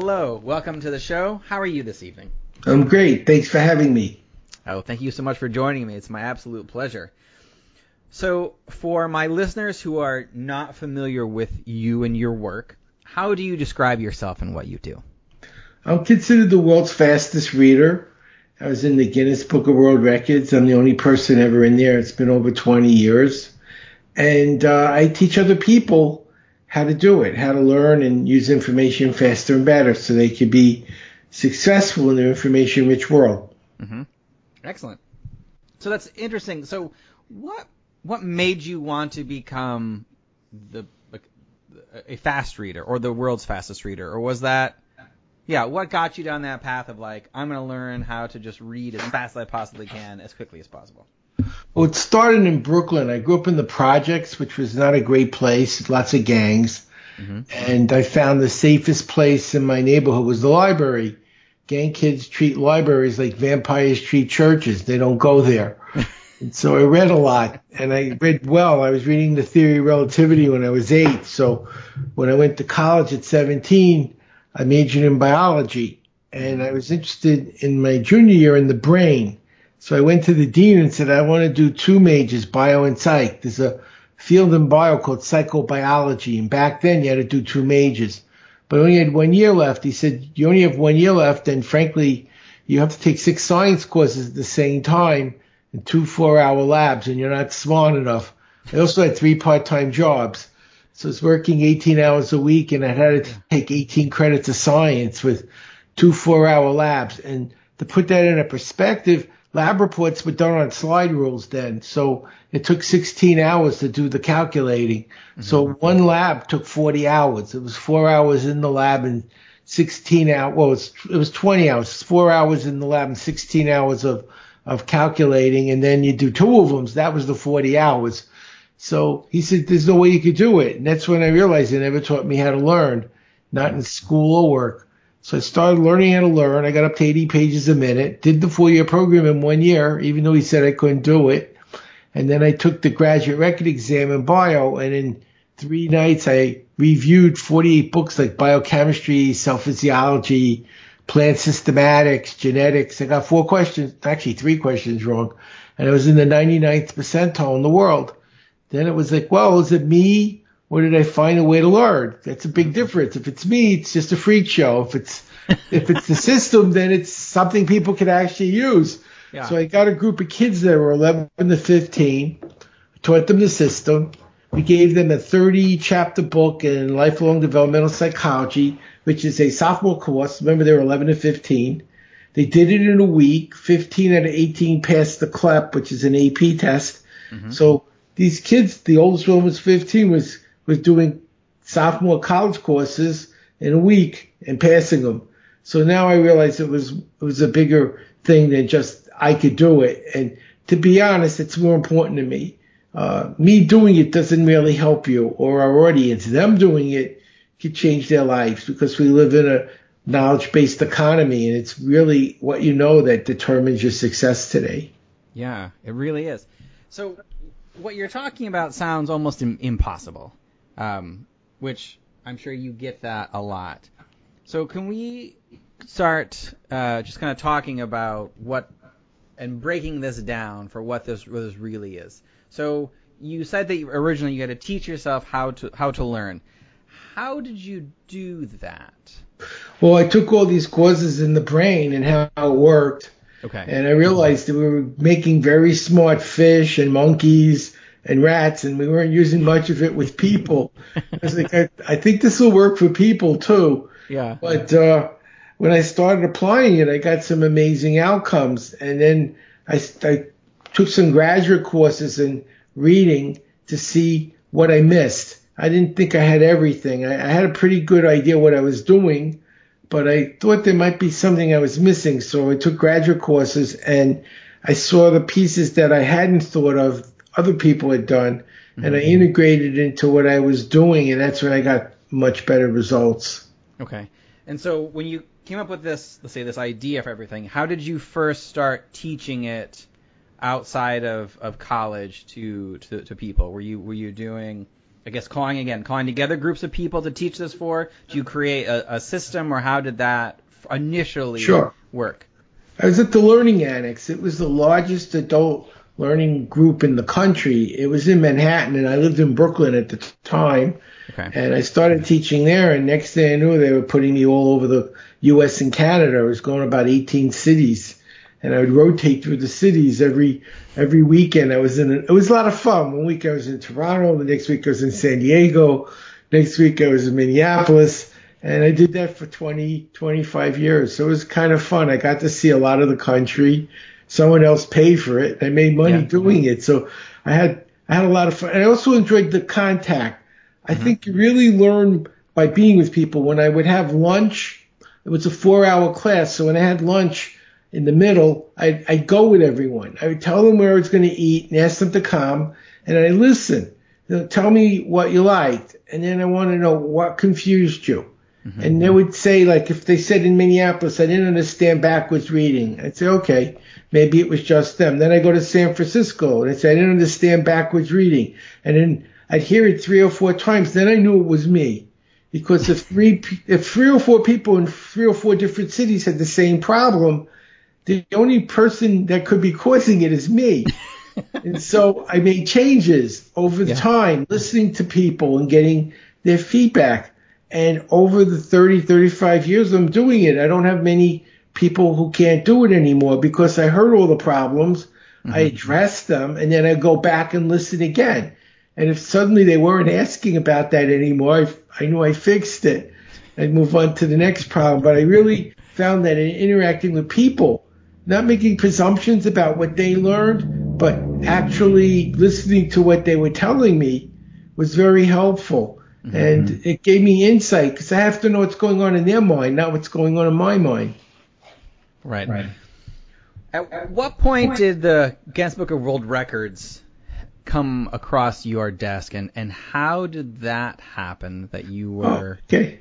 Hello. Welcome to the show. How are you this evening? I'm great. Thanks for having me. Oh, thank you so much for joining me. It's my absolute pleasure. So, for my listeners who are not familiar with you and your work, how do you describe yourself and what you do? I'm considered the world's fastest reader. I was in the Guinness Book of World Records. I'm the only person ever in there. It's been over 20 years. And uh, I teach other people how to do it, how to learn and use information faster and better so they could be successful in their information rich world. Mm-hmm. Excellent. So that's interesting. So what what made you want to become the a fast reader or the world's fastest reader, or was that yeah? What got you down that path of like I'm going to learn how to just read as fast as I possibly can as quickly as possible? Well, it started in Brooklyn. I grew up in the projects, which was not a great place, lots of gangs. Mm-hmm. And I found the safest place in my neighborhood was the library. Gang kids treat libraries like vampires treat churches. They don't go there. and so I read a lot and I read well. I was reading the theory of relativity when I was eight. So when I went to college at 17, I majored in biology and I was interested in my junior year in the brain. So I went to the dean and said, I want to do two majors, bio and psych. There's a field in bio called psychobiology. And back then you had to do two majors, but I only had one year left. He said, you only have one year left. And frankly, you have to take six science courses at the same time and two four hour labs and you're not smart enough. I also had three part time jobs. So I was working 18 hours a week and I had to take 18 credits of science with two four hour labs. And to put that in a perspective, lab reports were done on slide rules then. So it took 16 hours to do the calculating. Mm-hmm. So one lab took 40 hours. It was four hours in the lab and 16 hours. Well, it was, it was 20 hours, four hours in the lab and 16 hours of, of calculating. And then you do two of them. So that was the 40 hours. So he said, there's no way you could do it. And that's when I realized they never taught me how to learn, not in school or work. So I started learning how to learn. I got up to 80 pages a minute, did the four year program in one year, even though he said I couldn't do it. And then I took the graduate record exam in bio and in three nights I reviewed 48 books like biochemistry, cell physiology, plant systematics, genetics. I got four questions, actually three questions wrong. And I was in the 99th percentile in the world. Then it was like, well, is it me or did I find a way to learn? That's a big difference. If it's me, it's just a freak show. If it's if it's the system, then it's something people can actually use. Yeah. So I got a group of kids that were 11 to 15, taught them the system. We gave them a 30 chapter book in lifelong developmental psychology, which is a sophomore course. Remember, they were 11 to 15. They did it in a week. 15 out of 18 passed the CLEP, which is an AP test. Mm-hmm. So these kids, the oldest one was 15, was was doing sophomore college courses in a week and passing them. So now I realize it was it was a bigger thing than just I could do it. And to be honest, it's more important to me. Uh, me doing it doesn't really help you or our audience. Them doing it could change their lives because we live in a knowledge based economy and it's really what you know that determines your success today. Yeah, it really is. So what you're talking about sounds almost Im- impossible um, which I'm sure you get that a lot. So can we start uh, just kind of talking about what and breaking this down for what this, what this really is? So you said that you, originally you had to teach yourself how to how to learn. How did you do that? Well, I took all these courses in the brain and how it worked. Okay. And I realized that we were making very smart fish and monkeys and rats, and we weren't using much of it with people. I was like, I, I think this will work for people too. Yeah. But uh, when I started applying it, I got some amazing outcomes, and then I, I took some graduate courses in reading to see what I missed. I didn't think I had everything. I, I had a pretty good idea what I was doing, but I thought there might be something I was missing. So I took graduate courses and I saw the pieces that I hadn't thought of other people had done mm-hmm. and I mm-hmm. integrated into what I was doing and that's when I got much better results. Okay. And so when you came up with this, let's say this idea for everything, how did you first start teaching it outside of, of college to, to, to people? Were you were you doing I guess calling again, calling together groups of people to teach this for? Do you create a, a system, or how did that initially sure. work? I was at the Learning Annex. It was the largest adult learning group in the country. It was in Manhattan, and I lived in Brooklyn at the time. Okay. And I started teaching there, and next thing I knew, they were putting me all over the U.S. and Canada. I was going to about 18 cities and I would rotate through the cities every every weekend. I was in it was a lot of fun. One week I was in Toronto, the next week I was in San Diego, next week I was in Minneapolis, and I did that for 20 25 years. So it was kind of fun. I got to see a lot of the country. Someone else paid for it. I made money yeah. doing it. So I had I had a lot of fun. And I also enjoyed the contact. I mm-hmm. think you really learn by being with people. When I would have lunch, it was a four hour class. So when I had lunch, in the middle, I'd, I'd go with everyone. I would tell them where I was going to eat and ask them to come, and I listen. They'll tell me what you liked, and then I want to know what confused you. Mm-hmm. And they would say, like, if they said in Minneapolis, I didn't understand backwards reading, I'd say, okay, maybe it was just them. Then I go to San Francisco, and I'd say, I didn't understand backwards reading. And then I'd hear it three or four times, then I knew it was me. Because if three, if three or four people in three or four different cities had the same problem, the only person that could be causing it is me. and so I made changes over yeah. time, listening to people and getting their feedback. And over the 30, 35 years I'm doing it, I don't have many people who can't do it anymore because I heard all the problems. Mm-hmm. I addressed them and then I go back and listen again. And if suddenly they weren't asking about that anymore, I, I knew I fixed it. I'd move on to the next problem. But I really found that in interacting with people, not making presumptions about what they learned, but actually listening to what they were telling me was very helpful. Mm-hmm. And it gave me insight because I have to know what's going on in their mind, not what's going on in my mind. Right. right. At what point did the Guinness Book of World Records come across your desk, and, and how did that happen that you were oh, okay.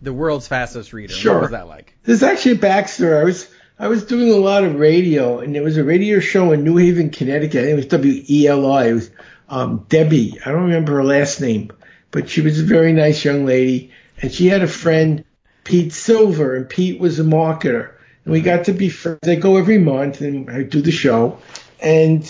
the world's fastest reader? Sure. What was that like? There's actually a backstory. I was I was doing a lot of radio, and there was a radio show in New Haven, Connecticut. it was WELI. It was um, Debbie. I don't remember her last name, but she was a very nice young lady, and she had a friend, Pete Silver, and Pete was a marketer, and we mm-hmm. got to be friends. I go every month, and I do the show, and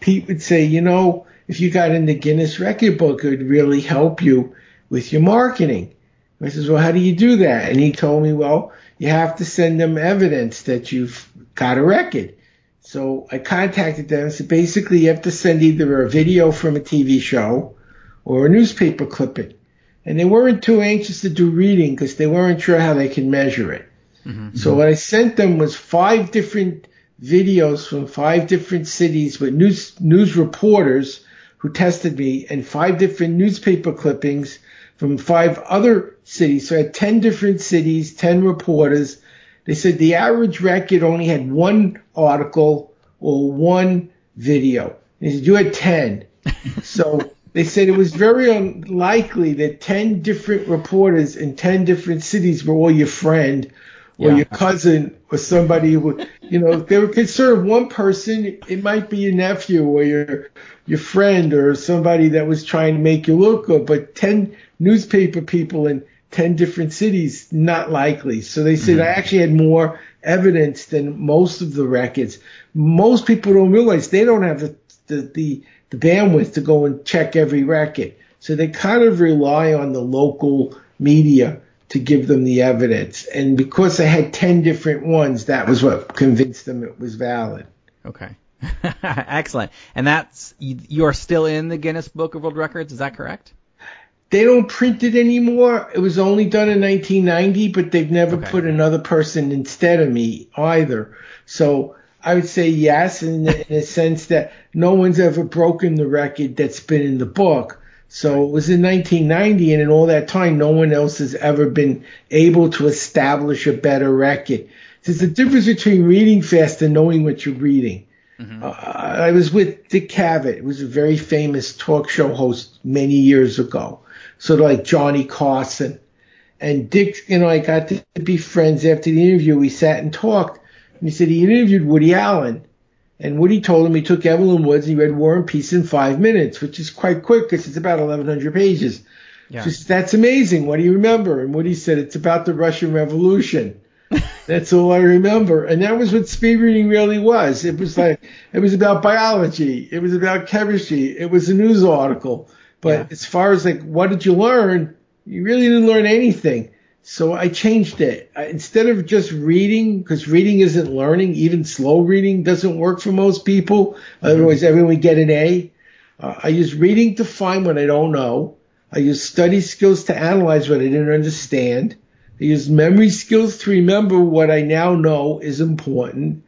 Pete would say, you know, if you got in the Guinness Record Book, it would really help you with your marketing. I says, well, how do you do that? And he told me, well, you have to send them evidence that you've got a record. So I contacted them. So basically, you have to send either a video from a TV show or a newspaper clipping. And they weren't too anxious to do reading because they weren't sure how they could measure it. Mm-hmm. So what I sent them was five different videos from five different cities with news news reporters who tested me and five different newspaper clippings from five other cities. So I had 10 different cities, 10 reporters. They said the average record only had one article or one video. They said you had 10. so they said it was very unlikely that 10 different reporters in 10 different cities were all your friend or yeah. your cousin or somebody who, you know, they were concerned one person, it might be your nephew or your, your friend or somebody that was trying to make you look good, but 10 newspaper people in 10 different cities, not likely. So they said mm-hmm. I actually had more evidence than most of the records. Most people don't realize they don't have the, the, the, the bandwidth to go and check every record. So they kind of rely on the local media to give them the evidence. And because I had 10 different ones, that was what convinced them it was valid. Okay. Excellent. And that's, you're still in the Guinness Book of World Records, is that correct? They don't print it anymore. It was only done in 1990, but they've never okay. put another person instead of me either. So I would say yes, in, in a sense that no one's ever broken the record that's been in the book. So it was in 1990, and in all that time, no one else has ever been able to establish a better record. There's a difference between reading fast and knowing what you're reading. Mm-hmm. Uh, I was with Dick Cavett, who was a very famous talk show host many years ago, sort of like Johnny Carson. And Dick and I got to be friends after the interview. We sat and talked, and he said he interviewed Woody Allen. And Woody told him he took Evelyn Woods and he read War and Peace in five minutes, which is quite quick because it's about 1,100 pages. Yeah. Just, that's amazing. What do you remember? And Woody said it's about the Russian Revolution. That's all I remember. And that was what speed reading really was. It was like, it was about biology. It was about chemistry. It was a news article. But yeah. as far as like, what did you learn? You really didn't learn anything. So I changed it. I, instead of just reading, because reading isn't learning, even slow reading doesn't work for most people. Otherwise, everyone would get an A. Uh, I use reading to find what I don't know. I use study skills to analyze what I didn't understand. I use memory skills to remember what I now know is important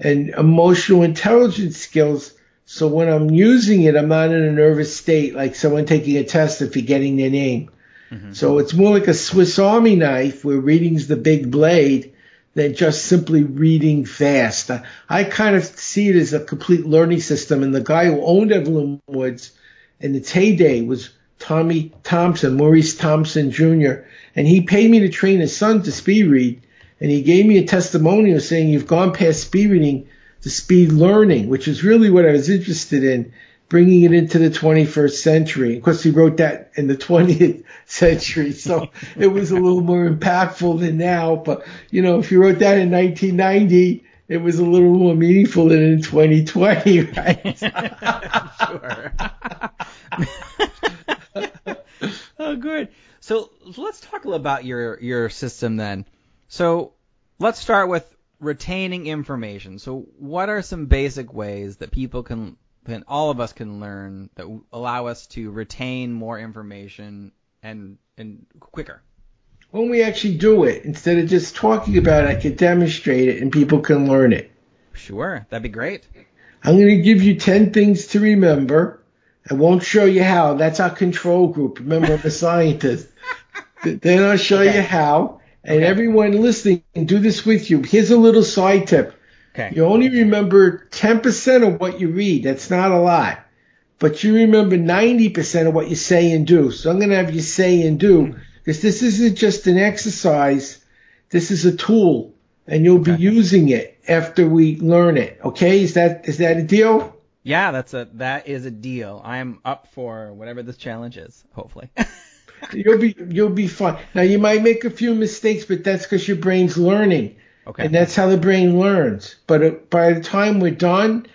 and emotional intelligence skills. So when I'm using it, I'm not in a nervous state like someone taking a test and forgetting their name. Mm-hmm. So it's more like a Swiss Army knife where reading's the big blade than just simply reading fast. I, I kind of see it as a complete learning system. And the guy who owned Evelyn Woods in its heyday was Tommy Thompson, Maurice Thompson Jr. And he paid me to train his son to speed read. And he gave me a testimonial saying you've gone past speed reading to speed learning, which is really what I was interested in, bringing it into the 21st century. Of course, he wrote that in the 20th century, so it was a little more impactful than now. But, you know, if you wrote that in 1990, it was a little more meaningful than in 2020, right? sure. oh, good. So let's talk a little about your your system then. So let's start with retaining information. So what are some basic ways that people can, can all of us can learn that allow us to retain more information and and quicker? When we actually do it, instead of just talking about it, I can demonstrate it and people can learn it. Sure, that'd be great. I'm going to give you 10 things to remember. I won't show you how. That's our control group. Remember, I'm a scientist. then I'll show okay. you how. And okay. everyone listening, can do this with you. Here's a little side tip. Okay. You only remember 10% of what you read. That's not a lot. But you remember 90% of what you say and do. So I'm going to have you say and do hmm. because this isn't just an exercise. This is a tool and you'll okay. be using it after we learn it. Okay. Is that, is that a deal? Yeah, that's a, that is a deal. I'm up for whatever this challenge is, hopefully. you'll be you'll be fine. Now you might make a few mistakes, but that's because your brain's learning. Okay. And that's how the brain learns. But uh, by the time we're done,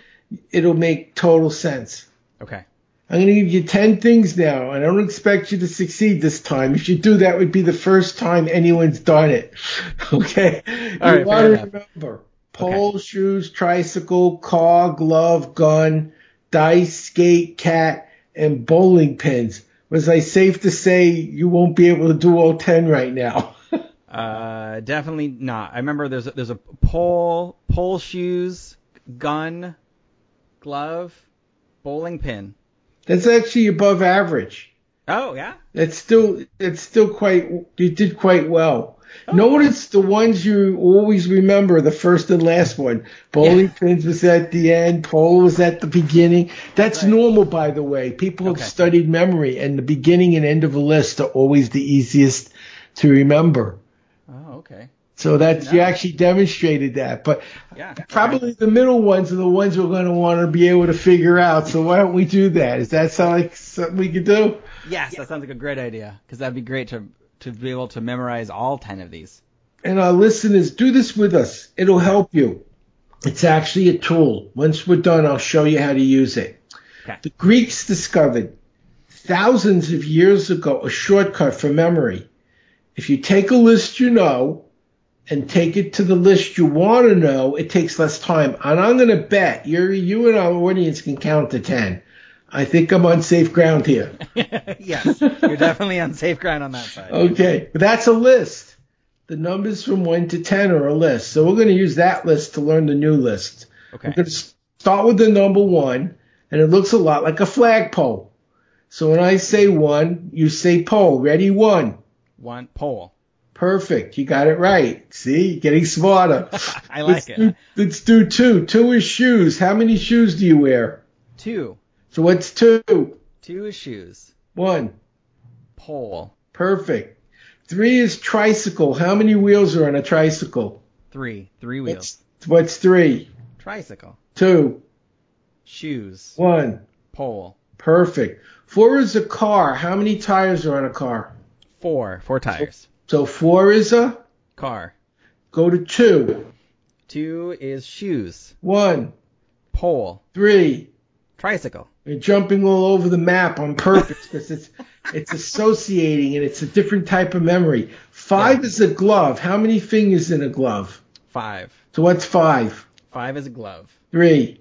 it'll make total sense. Okay. I'm going to give you 10 things now, and I don't expect you to succeed this time. If you do, that would be the first time anyone's done it. Okay? All you right, want to remember pole, okay. shoes, tricycle, car, glove, gun, dice, skate, cat, and bowling pins was I safe to say you won't be able to do all 10 right now? uh, definitely not. I remember there's a, there's a pole, pole shoes, gun, glove, bowling pin. That's actually above average. Oh yeah. It's still it's still quite you did quite well. Oh. Notice the ones you always remember, the first and last one. Bowling yeah. pins was at the end, pole was at the beginning. That's right. normal, by the way. People okay. have studied memory, and the beginning and end of a list are always the easiest to remember. Okay. So that you actually demonstrated that, but yeah, probably the middle ones are the ones we're going to want to be able to figure out. So why don't we do that? Does that sound like something we could do? Yes, that sounds like a great idea because that'd be great to to be able to memorize all 10 of these. And our listeners, do this with us. It'll help you. It's actually a tool. Once we're done, I'll show you how to use it. Okay. The Greeks discovered thousands of years ago a shortcut for memory. If you take a list you know and take it to the list you want to know, it takes less time. And I'm going to bet you you and our audience can count to 10. I think I'm on safe ground here. yes, you're definitely on safe ground on that side. Okay, but that's a list. The numbers from 1 to 10 are a list. So we're going to use that list to learn the new list. Okay. We're going to start with the number one, and it looks a lot like a flagpole. So when I say one, you say pole. Ready? One. One pole. Perfect. You got it right. See, getting smarter. I like let's it. Do, let's do two. Two is shoes. How many shoes do you wear? Two. So what's two? Two is shoes. One. Pole. Perfect. Three is tricycle. How many wheels are on a tricycle? Three. Three wheels. What's, what's three? Tricycle. Two. Shoes. One. Pole. Perfect. Four is a car. How many tires are on a car? Four. Four tires. So four is a. Car. Go to two. Two is shoes. One. Pole. Three. Tricycle. You're jumping all over the map on purpose because it's it's associating and it's a different type of memory. Five Yeah. is a glove. How many fingers in a glove? Five. So what's five? Five is a glove. Three.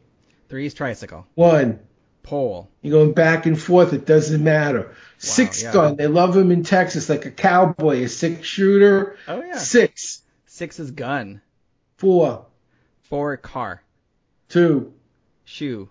Three is tricycle. One. Pole. You're going back and forth. It doesn't matter. Six yeah. gun. They love them in Texas like a cowboy, a six shooter. Oh yeah. Six. Six is gun. Four. Four car. Two. Shoe.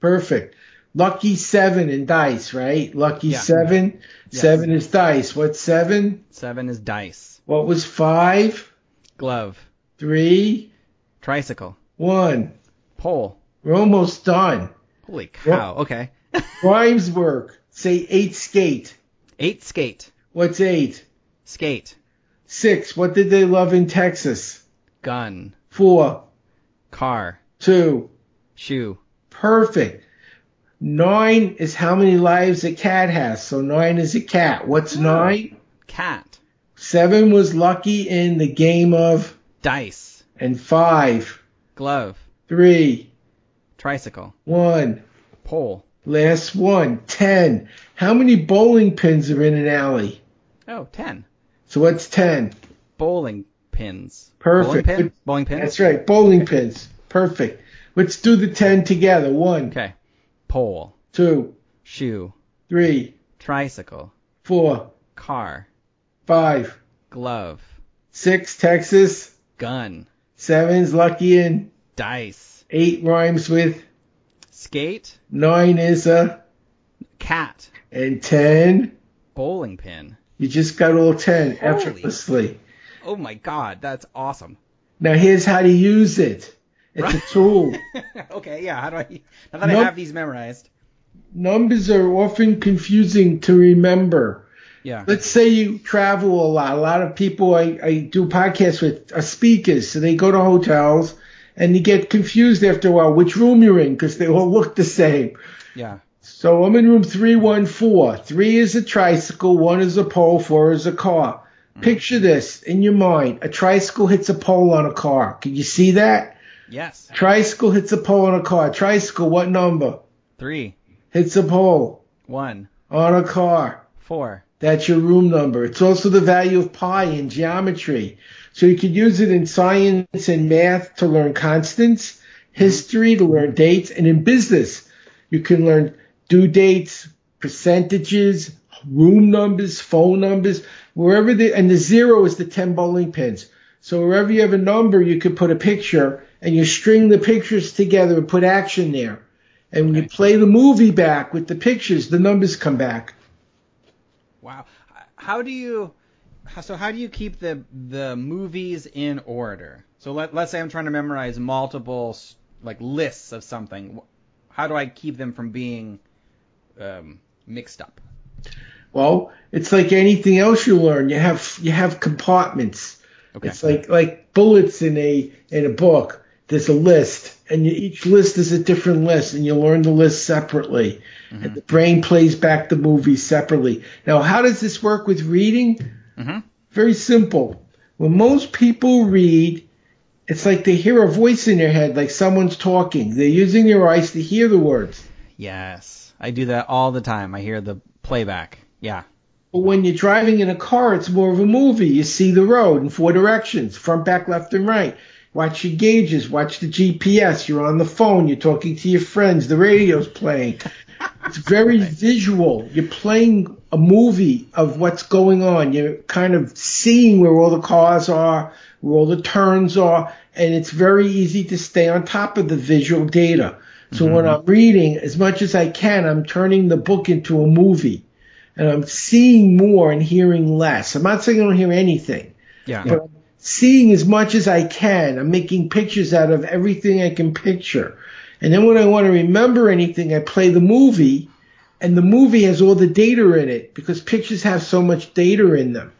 Perfect. Lucky seven in dice, right? Lucky Yeah. seven. Yes. Seven is dice. What's seven? Seven is dice. What was five? Glove. Three. Tricycle. One. Pole. We're almost done. Holy cow. Okay. Rhymes work. Say eight skate. Eight skate. What's eight? Skate. Six. What did they love in Texas? Gun. Four. Car. Two. Shoe. Perfect. Nine is how many lives a cat has. So nine is a cat. What's ah. nine? Cat. Seven was lucky in the game of, Dice. and five, Glove. three, Tricycle. one. Pole. Last one. Ten. How many bowling pins are in an alley? Oh, ten. So what's ten? Bowling pins. Perfect. Bowling pin? Bowling pins? That's right. Bowling pins. Perfect. Let's do the ten together. One, Okay. Pole. two, Shoe. three, Tricycle. four, Car. five, Glove. six. Texas. Gun. Seven's lucky in. Dice. Eight rhymes with. Skate. Nine is a. Cat. And ten. Bowling pin. You just got all ten Holy. effortlessly. Oh my god, that's awesome. Now here's how to use it. It's a tool. okay, yeah, how do I now that Nope. I have these memorized. Numbers are often confusing to remember. Yeah. Let's say you travel a lot. A lot of people I, I do podcasts with are speakers, so they go to hotels and you get confused after a while which room you're in because they all look the same. Yeah. So I'm in room 314. Three is a tricycle, one is a pole, four is a car. Mm-hmm. Picture this in your mind. A tricycle hits a pole on a car. Can you see that? Yes. Tricycle hits a pole on a car. Tricycle, what number? Three. Hits a pole One. on a car. Four. That's your room number. It's also the value of pi in geometry. So you could use it in science and math to learn constants, history to learn dates, and in business, you can learn due dates, percentages, room numbers, phone numbers, wherever the, and the zero is the 10 bowling pins. So wherever you have a number, you could put a picture and you string the pictures together and put action there. And when you play the movie back with the pictures, the numbers come back. Wow. How do you so how do you keep the the movies in order? So let let's say I'm trying to memorize multiple like lists of something. How do I keep them from being um, mixed up? Well, it's like anything else you learn. You have you have compartments. Okay. It's like like bullets in a in a book. There's a list, and you, each list is a different list, and you learn the list separately. And the brain plays back the movie separately. Now, how does this work with reading? Mhm. Very simple. When most people read, it's like they hear a voice in their head, like someone's talking. They're using their eyes to hear the words. Yes. I do that all the time. I hear the playback. Yeah. But when you're driving in a car, it's more of a movie. You see the road in four directions, front, back, left, and right. Watch your gauges, watch the GPS. You're on the phone, you're talking to your friends, the radio's playing. It's very visual. You're playing a movie of what's going on. You're kind of seeing where all the cars are, where all the turns are, and it's very easy to stay on top of the visual data. So mm-hmm. when I'm reading, as much as I can, I'm turning the book into a movie, and I'm seeing more and hearing less. I'm not saying I don't hear anything, yeah. but I'm seeing as much as I can. I'm making pictures out of everything I can picture. And then when I want to remember anything, I play the movie, and the movie has all the data in it because pictures have so much data in them.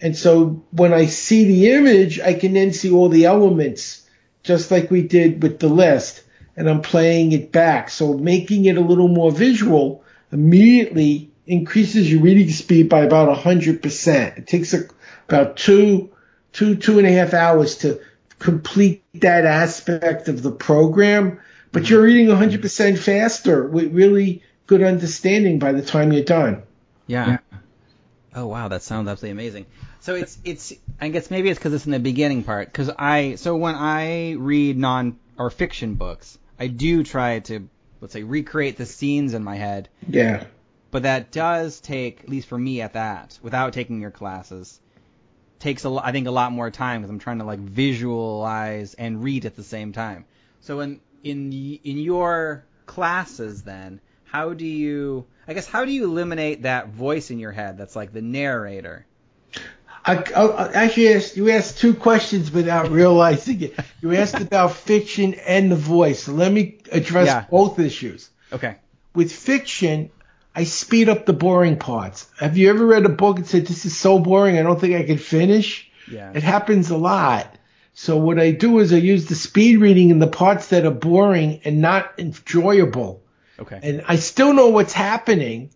And so when I see the image, I can then see all the elements, just like we did with the list, and I'm playing it back. So making it a little more visual immediately increases your reading speed by about 100%. It takes a, about two, two, two and a half hours to complete that aspect of the program, but you're reading 100% faster with really good understanding by the time you're done. Yeah. yeah. Oh wow, that sounds absolutely amazing. So it's it's I guess maybe it's because it's in the beginning part. Because I so when I read non or fiction books, I do try to let's say recreate the scenes in my head. Yeah. But that does take, at least for me at that, without taking your classes, takes a I think a lot more time because I'm trying to like visualize and read at the same time. So in in in your classes then, how do you I guess how do you eliminate that voice in your head that's like the narrator? I, I, actually asked you asked two questions without realizing it. You asked about fiction and the voice. So let me address yeah. both issues. Okay. With fiction, I speed up the boring parts. Have you ever read a book and said this is so boring I don't think I can finish? Yeah. It happens a lot. So what I do is I use the speed reading in the parts that are boring and not enjoyable. Okay. And I still know what's happening,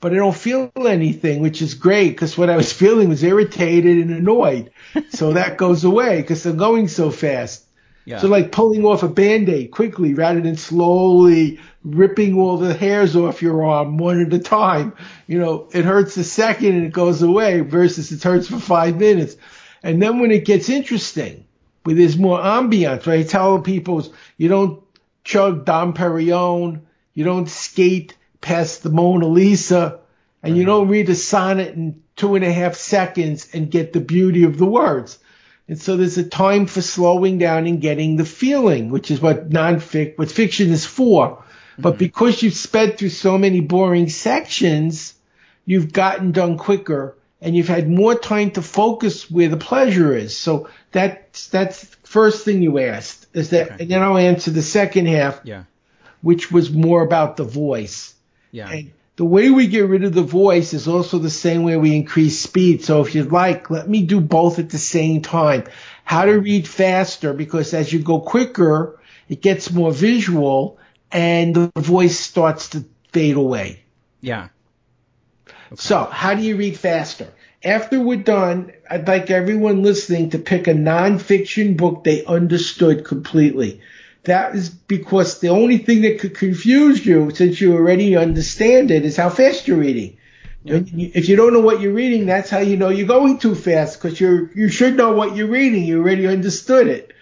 but I don't feel anything, which is great because what I was feeling was irritated and annoyed. so that goes away because I'm going so fast. Yeah. So like pulling off a band-aid quickly rather than slowly ripping all the hairs off your arm one at a time. You know, it hurts a second and it goes away versus it hurts for five minutes. And then when it gets interesting, where there's more ambiance, right? I tell people you don't chug Dom Perignon, you don't skate past the Mona Lisa, and you don't read a sonnet in two and a half seconds and get the beauty of the words. And so there's a time for slowing down and getting the feeling, which is what non-fic, what fiction is for. But mm-hmm. because you've sped through so many boring sections, you've gotten done quicker and you've had more time to focus where the pleasure is. So that's, that's the first thing you asked is that, okay. and then I'll answer the second half, yeah. which was more about the voice. Yeah. And the way we get rid of the voice is also the same way we increase speed. So if you'd like, let me do both at the same time. How to read faster because as you go quicker, it gets more visual and the voice starts to fade away. Yeah. Okay. So how do you read faster? After we're done, I'd like everyone listening to pick a nonfiction book they understood completely. That is because the only thing that could confuse you, since you already understand it, is how fast you're reading. If you don't know what you're reading, that's how you know you're going too fast because you you should know what you're reading. You already understood it.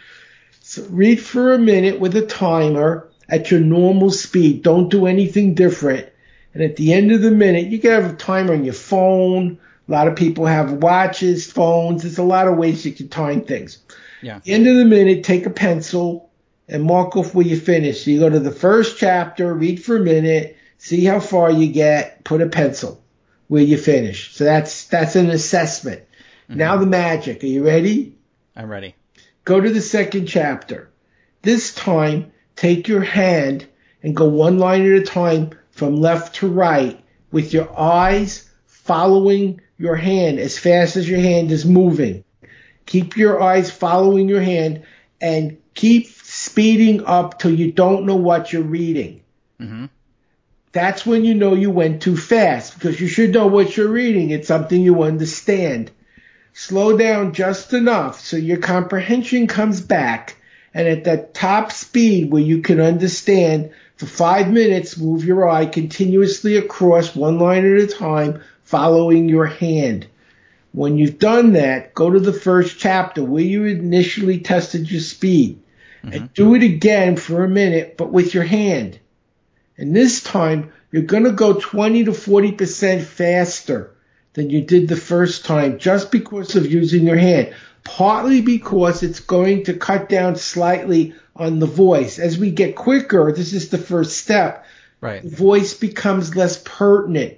So read for a minute with a timer at your normal speed. Don't do anything different. And at the end of the minute, you can have a timer on your phone. A lot of people have watches, phones. There's a lot of ways you can time things. Yeah. End of the minute, take a pencil, and mark off where you finish. So you go to the first chapter, read for a minute, see how far you get, put a pencil where you finish. So that's that's an assessment. Mm-hmm. Now the magic. Are you ready? I'm ready. Go to the second chapter. This time, take your hand and go one line at a time from left to right with your eyes following your hand as fast as your hand is moving. Keep your eyes following your hand and keep speeding up till you don't know what you're reading. Mm-hmm. That's when you know you went too fast because you should know what you're reading. It's something you understand. Slow down just enough so your comprehension comes back and at that top speed where you can understand for five minutes, move your eye continuously across one line at a time, following your hand. When you've done that, go to the first chapter where you initially tested your speed mm-hmm. and do it again for a minute, but with your hand. And this time, you're going to go 20 to 40% faster than you did the first time just because of using your hand. partly because it's going to cut down slightly on the voice. As we get quicker, this is the first step. Right. The voice becomes less pertinent.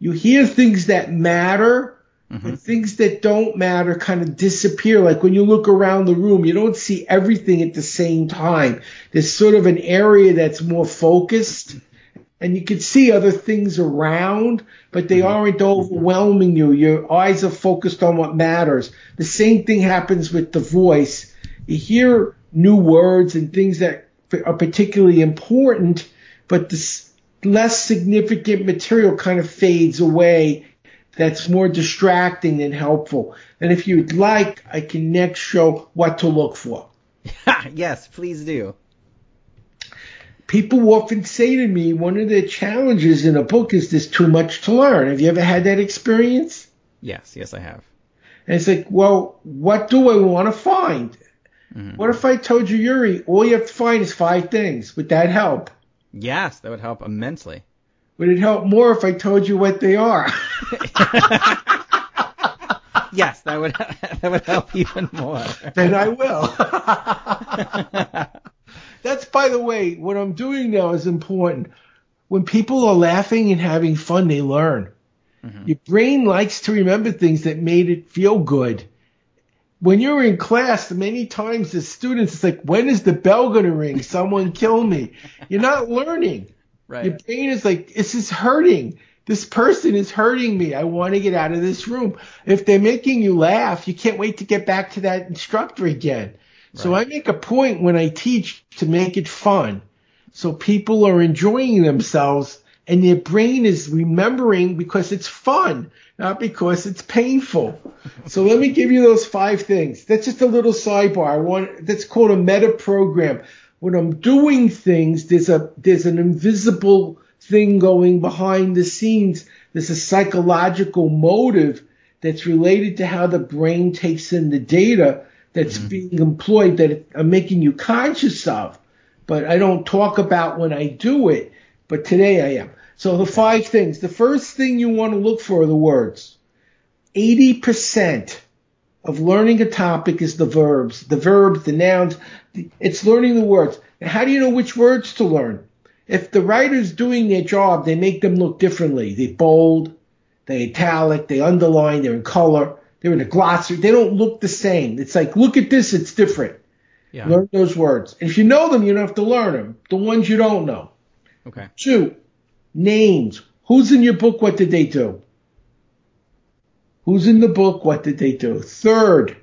You hear things that matter, Mm-hmm. things that don't matter kind of disappear. Like when you look around the room, you don't see everything at the same time. There's sort of an area that's more focused and you can see other things around, but they aren't overwhelming you. Your eyes are focused on what matters. The same thing happens with the voice. You hear new words and things that are particularly important, but the less significant material kind of fades away. That's more distracting than helpful. And if you'd like, I can next show what to look for. yes, please do. People often say to me, one of the challenges in a book is there's too much to learn. Have you ever had that experience? Yes, yes, I have. And it's like, well, what do I want to find? Mm-hmm. What if I told you, Yuri, all you have to find is five things? Would that help? Yes, that would help immensely. Would it help more if I told you what they are? Yes, that would that would help even more. then I will. That's, by the way, what I'm doing now is important. When people are laughing and having fun, they learn. Mm-hmm. Your brain likes to remember things that made it feel good. When you're in class, many times the students, it's like, when is the bell going to ring? Someone kill me. You're not learning. Your brain is like, this is hurting. This person is hurting me. I want to get out of this room. If they're making you laugh, you can't wait to get back to that instructor again. So I make a point when I teach to make it fun. So people are enjoying themselves and their brain is remembering because it's fun, not because it's painful. so let me give you those five things. That's just a little sidebar. I want, that's called a meta program. When I'm doing things, there's a, there's an invisible thing going behind the scenes. There's a psychological motive that's related to how the brain takes in the data that's mm-hmm. being employed that I'm making you conscious of, but I don't talk about when I do it. But today I am. So the five things. The first thing you want to look for are the words. 80% of learning a topic is the verbs, the verbs, the nouns. It's learning the words. How do you know which words to learn? If the writer's doing their job, they make them look differently. They bold, they italic, they underline, they're in color, they're in a glossary. They don't look the same. It's like, look at this, it's different. Yeah. Learn those words. And if you know them, you don't have to learn them. The ones you don't know. Okay. Two, names. Who's in your book? What did they do? Who's in the book? What did they do? Third,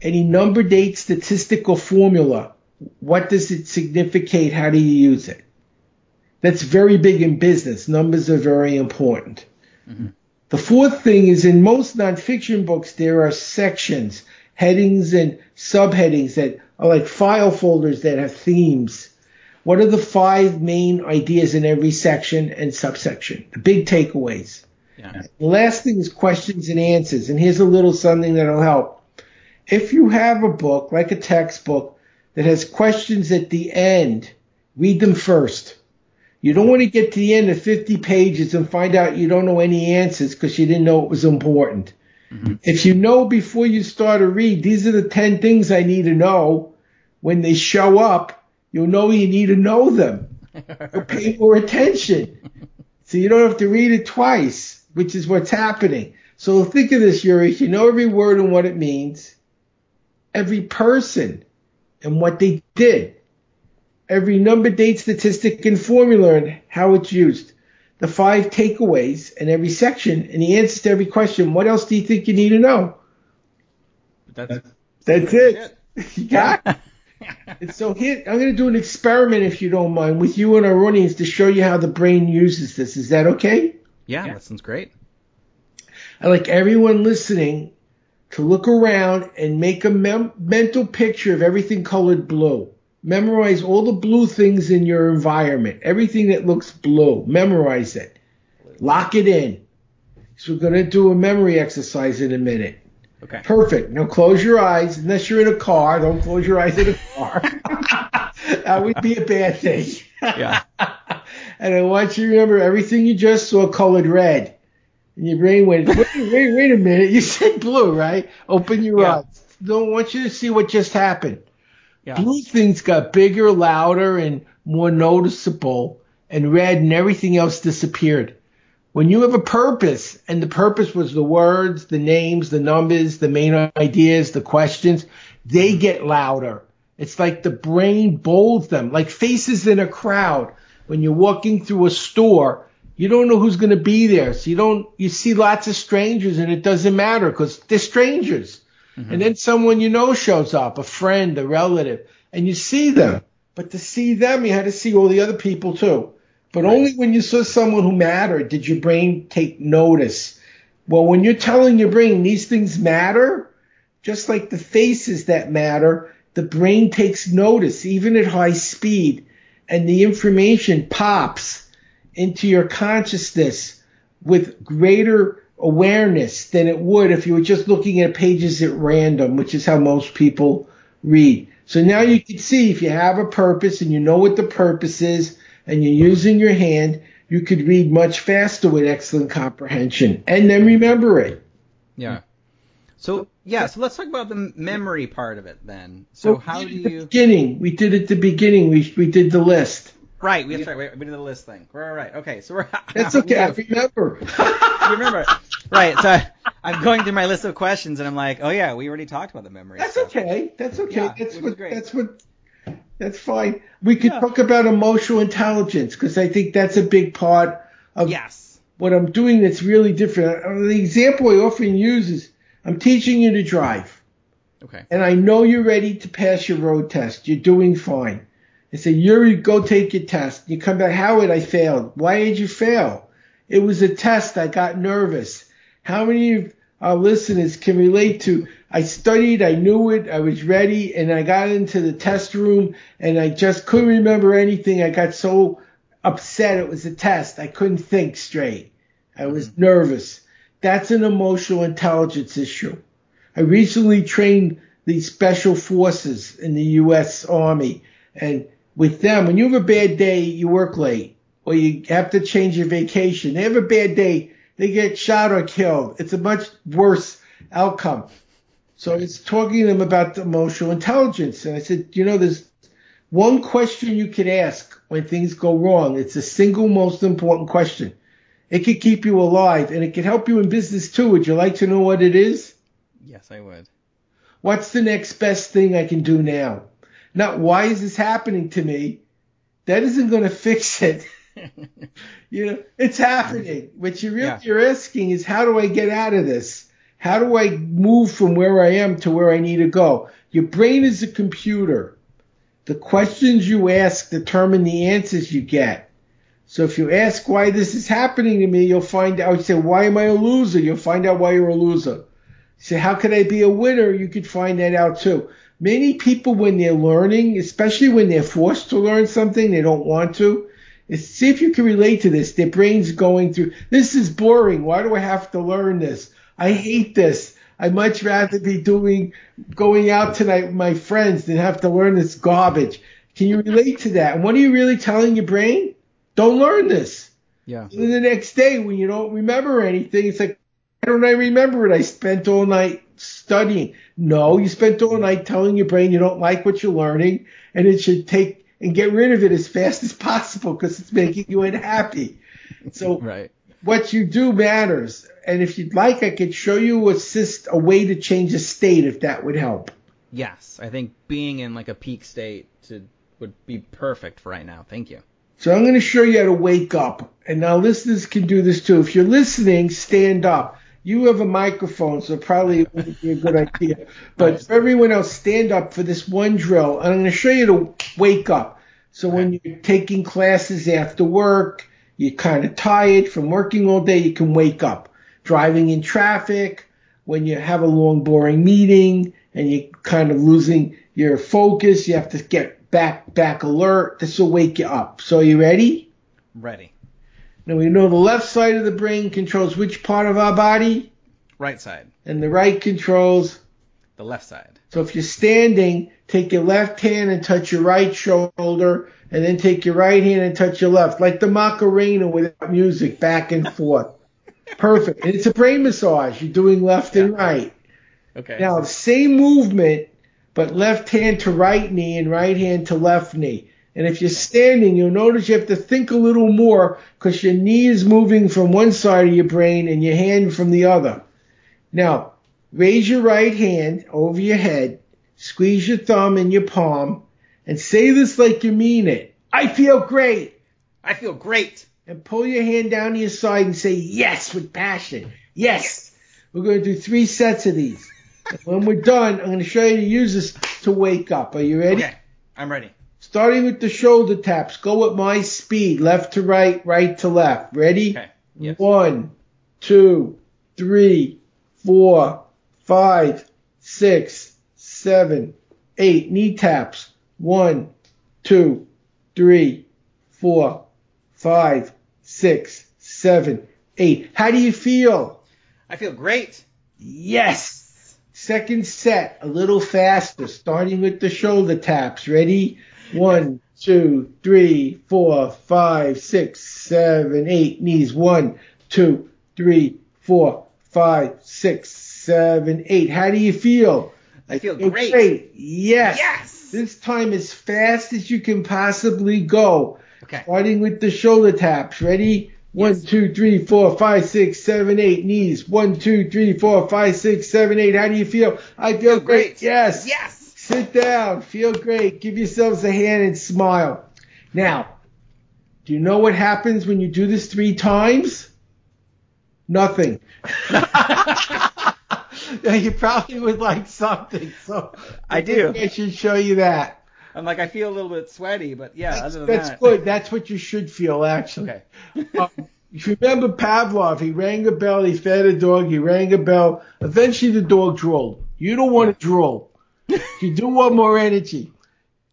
any number, date, statistical formula. What does it significate? How do you use it? That's very big in business. Numbers are very important. Mm-hmm. The fourth thing is in most nonfiction books, there are sections, headings and subheadings that are like file folders that have themes. What are the five main ideas in every section and subsection? The big takeaways. Yeah. The last thing is questions and answers. And here's a little something that'll help. If you have a book, like a textbook, that has questions at the end, read them first. You don't want to get to the end of 50 pages and find out you don't know any answers because you didn't know it was important. Mm-hmm. If you know before you start to read, these are the 10 things I need to know, when they show up, you'll know you need to know them. You'll pay more attention. So you don't have to read it twice, which is what's happening. So think of this, Yuri. You know every word and what it means, every person and what they did, every number, date, statistic, and formula and how it's used, the five takeaways in every section, and the answers to every question. What else do you think you need to know? That's That's it. You got it. And so here, I'm going to do an experiment, if you don't mind, with you and our audience to show you how the brain uses this. Is that okay? Yeah, that sounds great. I like everyone listening to look around and make a mem- mental picture of everything colored blue. Memorize all the blue things in your environment, everything that looks blue. Memorize it. Lock it in. So we're going to do a memory exercise in a minute. Okay. Perfect. Now close your eyes, unless you're in a car. Don't close your eyes in a car. that would be a bad thing. Yeah. And I want you to remember everything you just saw colored red. And your brain went, wait, wait, wait a minute. You said blue, right? Open your Yeah. eyes. Don't want you to see what just happened. Yeah. Blue things got bigger, louder, and more noticeable, and red and everything else disappeared. When you have a purpose, and the purpose was the words, the names, the numbers, the main ideas, the questions, they get louder. It's like the brain bolds them, like faces in a crowd. When you're walking through a store, you don't know who's going to be there. So you don't, you see lots of strangers and it doesn't matter because they're strangers. Mm-hmm. And then someone you know shows up, a friend, a relative, and you see them. But to see them, you had to see all the other people too. But only when you saw someone who mattered did your brain take notice. Well, when you're telling your brain these things matter, just like the faces that matter, the brain takes notice, even at high speed, and the information pops into your consciousness with greater awareness than it would if you were just looking at pages at random, which is how most people read. So now you can see if you have a purpose and you know what the purpose is and you're using your hand, you could read much faster with excellent comprehension and then remember it. Yeah. So yeah, so let's talk about the memory part of it then. So Well, how do did at the you? beginning? We did at the beginning. We we did the list. Right, we, that's right. We, we did the list thing. We're all right. Okay, so we're. That's okay. I remember. you remember? Right. So I'm going through my list of questions and I'm like, oh yeah, we already talked about the memory. That's stuff. okay. That's okay. Yeah, that's what. great. That's what. That's fine. We could Yeah. talk about emotional intelligence because I think that's a big part of Yes. what I'm doing. That's really different. Uh, The example I often use is I'm teaching you to drive, Okay. and I know you're ready to pass your road test. You're doing fine. I say, Yuri, go take your test. You come back, Howard, I failed. Why did you fail? It was a test. I got nervous. How many of our listeners can relate to? I studied, I knew it, I was ready, and I got into the test room and I just couldn't remember anything. I got so upset. It was a test. I couldn't think straight. I was mm-hmm. nervous. That's an emotional intelligence issue. I recently trained the special forces in the U.S. Army, and with them, when you have a bad day, you work late, or you have to change your vacation. They have a bad day, they get shot or killed. It's a much worse outcome. So I was talking to them about the emotional intelligence, and I said, you know, there's one question you could ask when things go wrong. It's the single most important question. It could keep you alive, and it could help you in business too. Would you like to know what it is? Yes, I would. What's the next best thing I can do now? Not why is this happening to me? That isn't going to fix it. you know, it's happening. What you really Yeah. you're asking is how do I get out of this? How do I move from where I am to where I need to go? Your brain is a computer. The questions you ask determine the answers you get. So if you ask why this is happening to me, you'll find out. You say, why am I a loser? You'll find out why you're a loser. You Say, how could I be a winner? You could find that out too. Many people, when they're learning, especially when they're forced to learn something, they don't want to. See if you can relate to this. Their brain's going through, this is boring. Why do I have to learn this? I hate this. I'd much rather be doing, going out tonight with my friends than have to learn this garbage. Can you relate to that? And what are you really telling your brain? Don't learn this. Yeah. And the next day, when you don't remember anything, it's like, why don't I remember it? I spent all night studying. No, you spent all night telling your brain you don't like what you're learning, and it should take and get rid of it as fast as possible because it's making you unhappy. So Right. what you do matters. And if you'd like, I could show you a, syst- a way to change a state if that would help. Yes, I think being in like a peak state to would be perfect for right now. Thank you. So I'm going to show you how to wake up. And now listeners can do this too. If you're listening, stand up. You have a microphone, so probably it wouldn't be a good idea. But for everyone else, stand up for this one drill. And I'm going to show you to wake up. So when you're taking classes after work, you're kind of tired from working all day, you can wake up. Driving in traffic, when you have a long, boring meeting and you're kind of losing your focus, you have to get back, back alert. This will wake you up. So are you ready? Ready. Now we know the left side of the brain controls which part of our body, Right side. and the right controls. The left side. So if you're standing, take your left hand and touch your right shoulder, and then take your right hand and touch your left, like the Macarena without music, back and forth. Perfect. And it's a brain massage. You're doing left and right. Okay. Now, same movement, but left hand to right knee and right hand to left knee. And if you're standing, you'll notice you have to think a little more because your knee is moving from one side of your brain and your hand from the other. Now, raise your right hand over your head, squeeze your thumb in your palm, and say this like you mean it. I feel great. I feel great. And pull your hand down to your side and say yes with passion. Yes. We're going to do three sets of these. When we're done, I'm going to show you to use this to wake up. Are you ready? Okay. I'm ready. Starting with the shoulder taps, go at my speed, left to right, right to left. Ready? Okay. Yes. One, two, three, four, five, six, seven, eight. Knee taps. One, two, three, four, five, six, seven, eight. How do you feel? I feel great. Yes. Second set, a little faster, starting with the shoulder taps. Ready? One, two, three, four, five, six, seven, eight. Knees. One, two, three, four, five, six, seven, eight. How do you feel? I feel Okay, great. Yes. Yes. This time as fast as you can possibly go. Okay. Starting with the shoulder taps. Ready? One, two, three, four, five, six, seven, eight. Knees. One, two, three, four, five, six, seven, eight. How do you feel? I feel great. Yes. Yes. Sit down. Feel great. Give yourselves a hand and smile. Now, do you know what happens when you do this three times? Nothing. Yeah, you probably would like something. So I do. think I should show you that. I'm like I feel a little bit sweaty, but yeah, That's, other than that's that. good. That's what you should feel, actually. Okay. um, if you remember Pavlov, he rang a bell, he fed a dog, he rang a bell. Eventually the dog drooled. You don't want to drool. You do want more energy.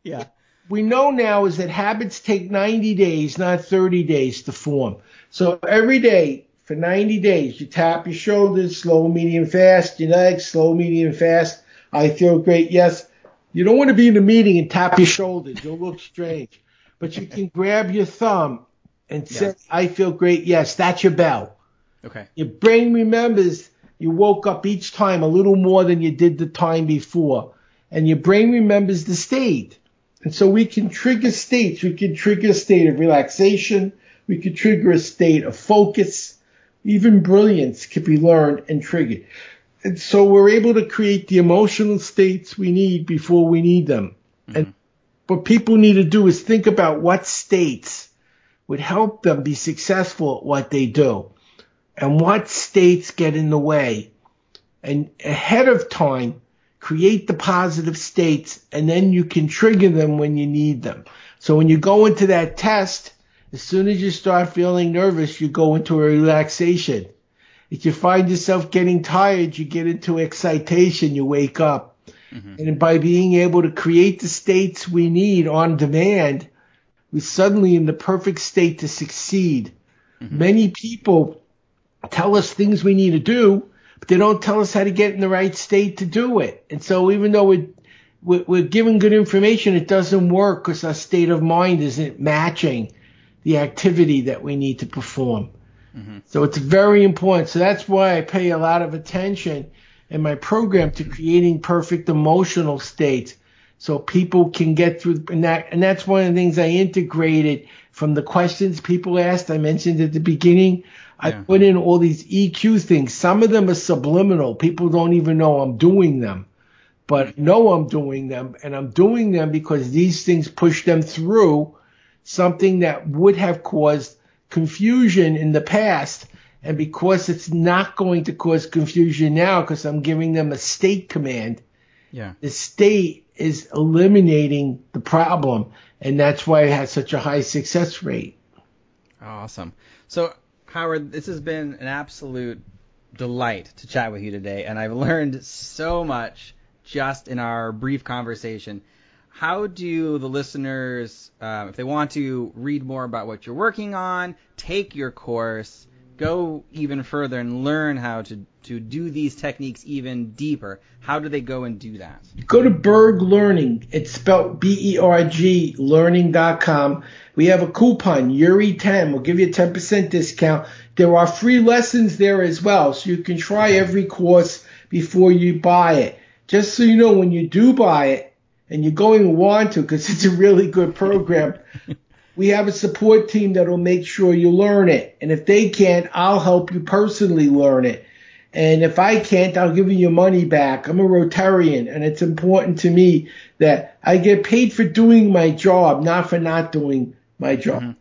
Yeah. We know now is that habits take 90 days, not 30 days to form. So every day for 90 days, you tap your shoulders, slow, medium, fast, your legs, slow, medium, fast. I feel great. Yes. You don't want to be in a meeting and tap your shoulders. You'll look strange. But you can grab your thumb and say, Yeah. I feel great. Yes, that's your bell. Okay. Your brain remembers you woke up each time a little more than you did the time before. And your brain remembers the state. And so we can trigger states. We can trigger a state of relaxation. We can trigger a state of focus. Even brilliance can be learned and triggered. And so we're able to create the emotional states we need before we need them. Mm-hmm. And what people need to do is think about what states would help them be successful at what they do and what states get in the way. And ahead of time, create the positive states and then you can trigger them when you need them. So when you go into that test, as soon as you start feeling nervous, you go into a relaxation. If you find yourself getting tired, you get into excitation, you wake up. Mm-hmm. And by being able to create the states we need on demand, we're suddenly in the perfect state to succeed. Mm-hmm. Many people tell us things we need to do, but they don't tell us how to get in the right state to do it. And so even though we're, we're, we're given good information, it doesn't work because our state of mind isn't matching the activity that we need to perform. So it's very important. So that's why I pay a lot of attention in my program to creating perfect emotional states so people can get through and that and that's one of the things I integrated from the questions people asked I mentioned at the beginning I Yeah. put in all these EQ things some of them are subliminal people don't even know I'm doing them but know I'm doing them and I'm doing them because these things push them through something that would have caused confusion in the past and because it's not going to cause confusion now because I'm giving them a state command Yeah. the state is eliminating the problem, and that's why it has such a high success rate. Awesome. So, Howard, this has been an absolute delight to chat with you today, and I've learned so much just in our brief conversation. How do the listeners, uh, if they want to read more about what you're working on, take your course, go even further and learn how to, to do these techniques even deeper, how do they go and do that? Go to Berg Learning. It's spelled B-E-R-G learning.com. We have a coupon, Yuri10. We'll give you a 10% discount. There are free lessons there as well, so you can try every course before you buy it. Just so you know, when you do buy it, and you're going to want to because it's a really good program, we have a support team that will make sure you learn it. And if they can't, I'll help you personally learn it. And if I can't, I'll give you your money back. I'm a Rotarian and it's important to me that I get paid for doing my job, not for not doing my job. Mm-hmm.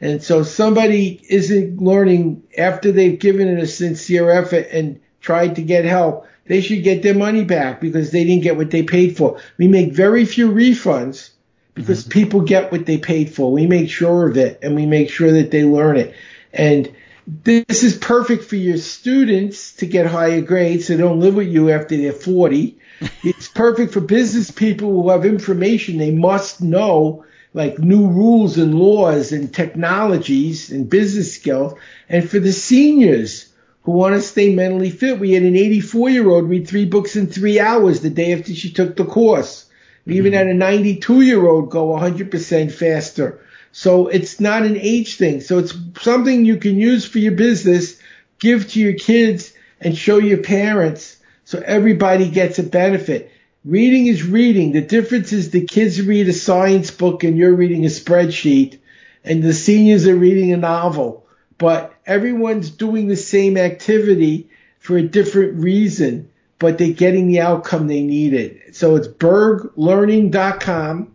And so somebody isn't learning after they've given it a sincere effort and tried to get help, they should get their money back because they didn't get what they paid for. We make very few refunds because mm-hmm. people get what they paid for. We make sure of it and we make sure that they learn it. And this is perfect for your students to get higher grades so they don't live with you after they're 40. it's perfect for business people who have information they must know, like new rules and laws and technologies and business skills. And for the seniors who want to stay mentally fit, we had an 84 year old read three books in three hours the day after she took the course. We even mm-hmm. had a 92 year old go 100% faster. So it's not an age thing. So it's something you can use for your business, give to your kids and show your parents so everybody gets a benefit. Reading is reading. The difference is the kids read a science book and you're reading a spreadsheet and the seniors are reading a novel, but everyone's doing the same activity for a different reason but they're getting the outcome they needed. So it's berglearning.com,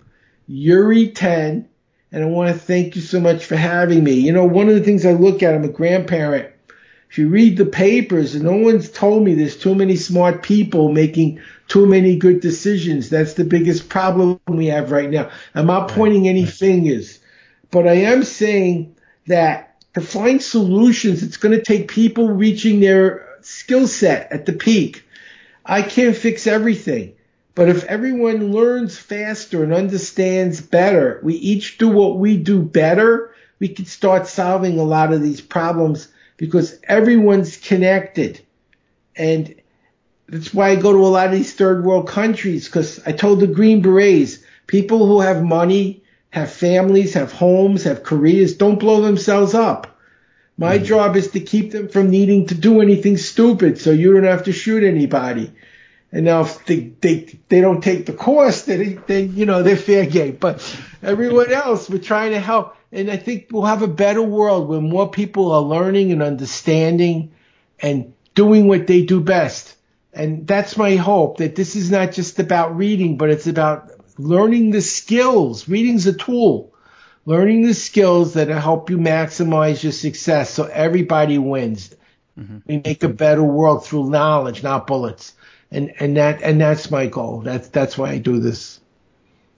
Yuri10, and I want to thank you so much for having me. You know, one of the things I look at, I'm a grandparent. If you read the papers, and no one's told me there's too many smart people making too many good decisions. That's the biggest problem we have right now. I'm not pointing any fingers, but I am saying that to find solutions, it's going to take people reaching their skill set at the peak. I can't fix everything. But if everyone learns faster and understands better, we each do what we do better, we can start solving a lot of these problems because everyone's connected. And that's why I go to a lot of these third world countries because I told the Green Berets, people who have money, have families, have homes, have careers, don't blow themselves up. My mm-hmm. job is to keep them from needing to do anything stupid so you don't have to shoot anybody. And now if they, they, they don't take the course, then, they, you know, they're fair game. But everyone else, we're trying to help. And I think we'll have a better world where more people are learning and understanding and doing what they do best. And that's my hope that this is not just about reading, but it's about learning the skills. Reading's a tool learning the skills that help you maximize your success so everybody wins. Mm-hmm. We make a better world through knowledge, not bullets. And, and that, and that's my goal. That's, that's why I do this.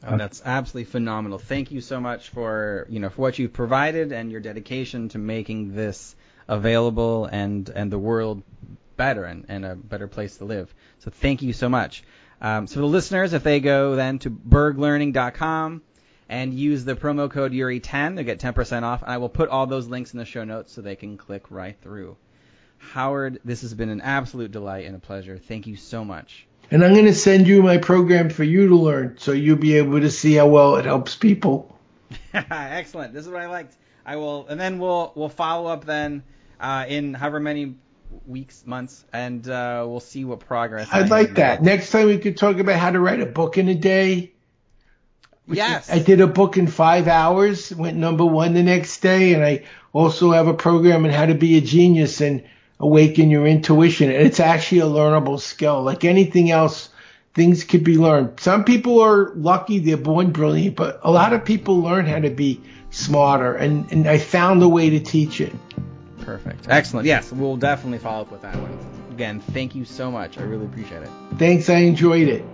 Oh, that's absolutely phenomenal. Thank you so much for, you know, for what you've provided and your dedication to making this available and, and the world better and, and a better place to live. So thank you so much. Um, so the listeners, if they go then to berglearning.com, and use the promo code Yuri10 to get 10% off. And I will put all those links in the show notes so they can click right through. Howard, this has been an absolute delight and a pleasure. Thank you so much. And I'm going to send you my program for you to learn so you'll be able to see how well it helps people. Excellent. This is what I liked. I will, and then we'll we'll follow up then uh, in however many weeks, months, and uh, we'll see what progress. I'd like that. Next time we could talk about how to write a book in a day Yes. I did a book in five hours, went number one the next day, and I also have a program on how to be a genius and awaken your intuition. And it's actually a learnable skill. Like anything else, things could be learned. Some people are lucky, they're born brilliant, but a lot of people learn how to be smarter. And, and I found a way to teach it. Perfect. Excellent. Yes, we'll definitely follow up with that one. Again, thank you so much. I really appreciate it. Thanks. I enjoyed it.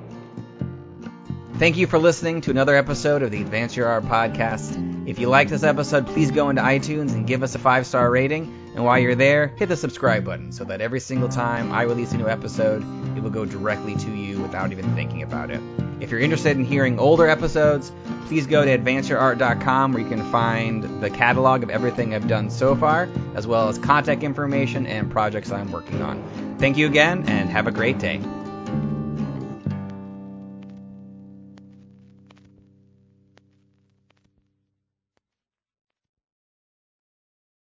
Thank you for listening to another episode of the Advance Your Art podcast. If you liked this episode, please go into iTunes and give us a five star rating. And while you're there, hit the subscribe button so that every single time I release a new episode, it will go directly to you without even thinking about it. If you're interested in hearing older episodes, please go to advanceyourart.com where you can find the catalog of everything I've done so far, as well as contact information and projects I'm working on. Thank you again, and have a great day.